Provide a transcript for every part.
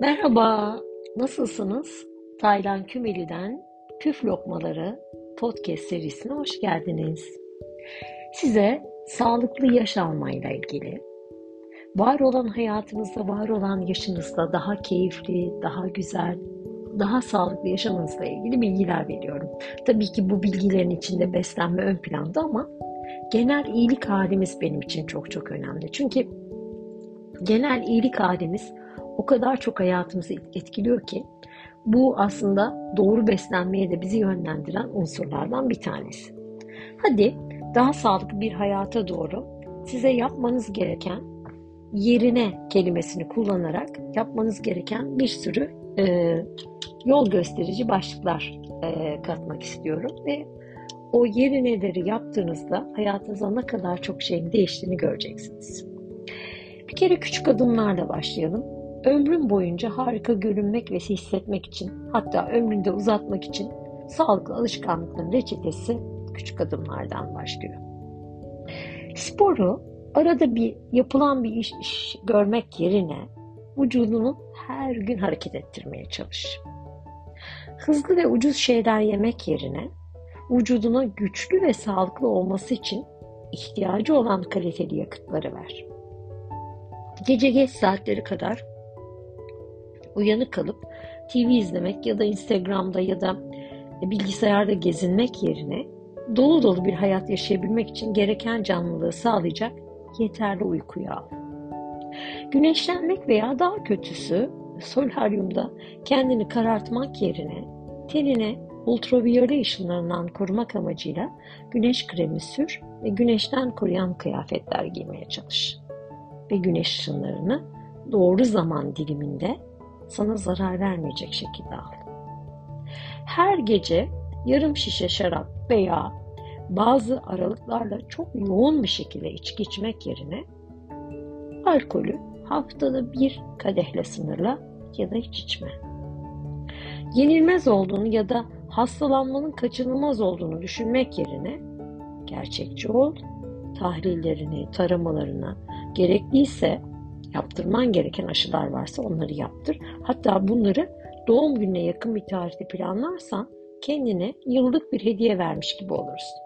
Merhaba, nasılsınız? Taylan Kümeli'den Püf Lokmaları podcast serisine hoş geldiniz. Size sağlıklı yaş almayla ilgili, var olan hayatınızda, var olan yaşınızda daha keyifli, daha güzel, daha sağlıklı yaşamanızla ilgili bilgiler veriyorum. Tabii ki bu bilgilerin içinde beslenme ön planda ama genel iyilik halimiz benim için çok çok önemli. Çünkü genel iyilik halimiz o kadar çok hayatımızı etkiliyor ki bu aslında doğru beslenmeye de bizi yönlendiren unsurlardan bir tanesi. Hadi daha sağlıklı bir hayata doğru size yapmanız gereken yerine kelimesini kullanarak yapmanız gereken bir sürü e, yol gösterici başlıklar e, katmak istiyorum ve o yerineleri yaptığınızda hayatınızda ne kadar çok şeyin değiştiğini göreceksiniz. Bir kere küçük adımlarla başlayalım. Ömrün boyunca harika görünmek ve hissetmek için, hatta ömründe uzatmak için sağlıklı alışkanlıkların reçetesi küçük adımlardan başlıyor. Sporu arada bir yapılan bir iş, iş görmek yerine vücudunu her gün hareket ettirmeye çalış. Hızlı ve ucuz şeyler yemek yerine vücuduna güçlü ve sağlıklı olması için ihtiyacı olan kaliteli yakıtları ver. Gece geç saatleri kadar uyanık kalıp TV izlemek ya da Instagram'da ya da bilgisayarda gezinmek yerine dolu dolu bir hayat yaşayabilmek için gereken canlılığı sağlayacak yeterli uykuyu al. Güneşlenmek veya daha kötüsü solaryumda kendini karartmak yerine tenine ultraviyole ışınlarından korumak amacıyla güneş kremi sür ve güneşten koruyan kıyafetler giymeye çalış. Ve güneş ışınlarını doğru zaman diliminde sana zarar vermeyecek şekilde al. Her gece yarım şişe şarap veya bazı aralıklarla çok yoğun bir şekilde içki içmek yerine alkolü haftada bir kadehle sınırla ya da hiç içme. Yenilmez olduğunu ya da hastalanmanın kaçınılmaz olduğunu düşünmek yerine gerçekçi ol, tahlillerini, taramalarını, gerekliyse yaptırman gereken aşılar varsa onları yaptır. Hatta bunları doğum gününe yakın bir tarihte planlarsan kendine yıllık bir hediye vermiş gibi olursun.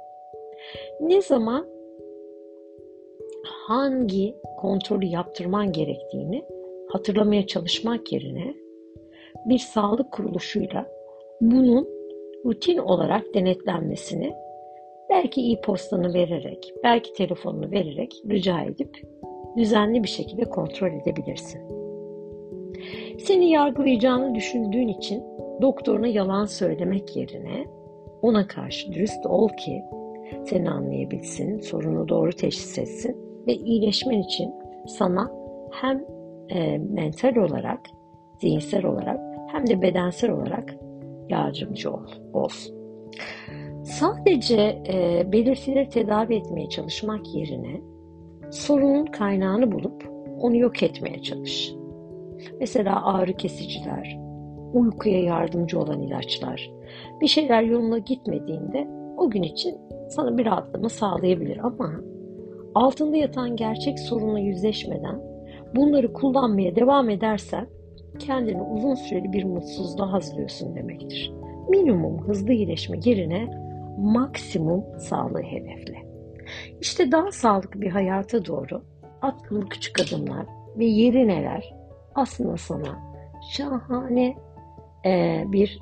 Ne zaman hangi kontrolü yaptırman gerektiğini hatırlamaya çalışmak yerine bir sağlık kuruluşuyla bunun rutin olarak denetlenmesini belki e-postanı vererek, belki telefonunu vererek rica edip düzenli bir şekilde kontrol edebilirsin. Seni yargılayacağını düşündüğün için doktoruna yalan söylemek yerine ona karşı dürüst ol ki seni anlayabilsin, sorunu doğru teşhis etsin ve iyileşmen için sana hem e, mental olarak, zihinsel olarak hem de bedensel olarak yardımcı ol, olsun. Sadece e, belirtileri tedavi etmeye çalışmak yerine sorunun kaynağını bulup onu yok etmeye çalış. Mesela ağrı kesiciler, uykuya yardımcı olan ilaçlar, bir şeyler yoluna gitmediğinde o gün için sana bir rahatlama sağlayabilir ama altında yatan gerçek sorunla yüzleşmeden bunları kullanmaya devam edersen kendini uzun süreli bir mutsuzluğa hazırlıyorsun demektir. Minimum hızlı iyileşme yerine maksimum sağlığı hedefle. İşte daha sağlıklı bir hayata doğru attığın küçük adımlar ve yeri neler aslında sana şahane e, bir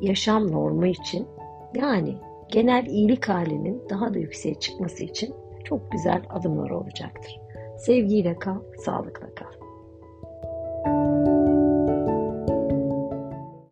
yaşam normu için yani genel iyilik halinin daha da yükseğe çıkması için çok güzel adımlar olacaktır. Sevgiyle kal, sağlıkla kal.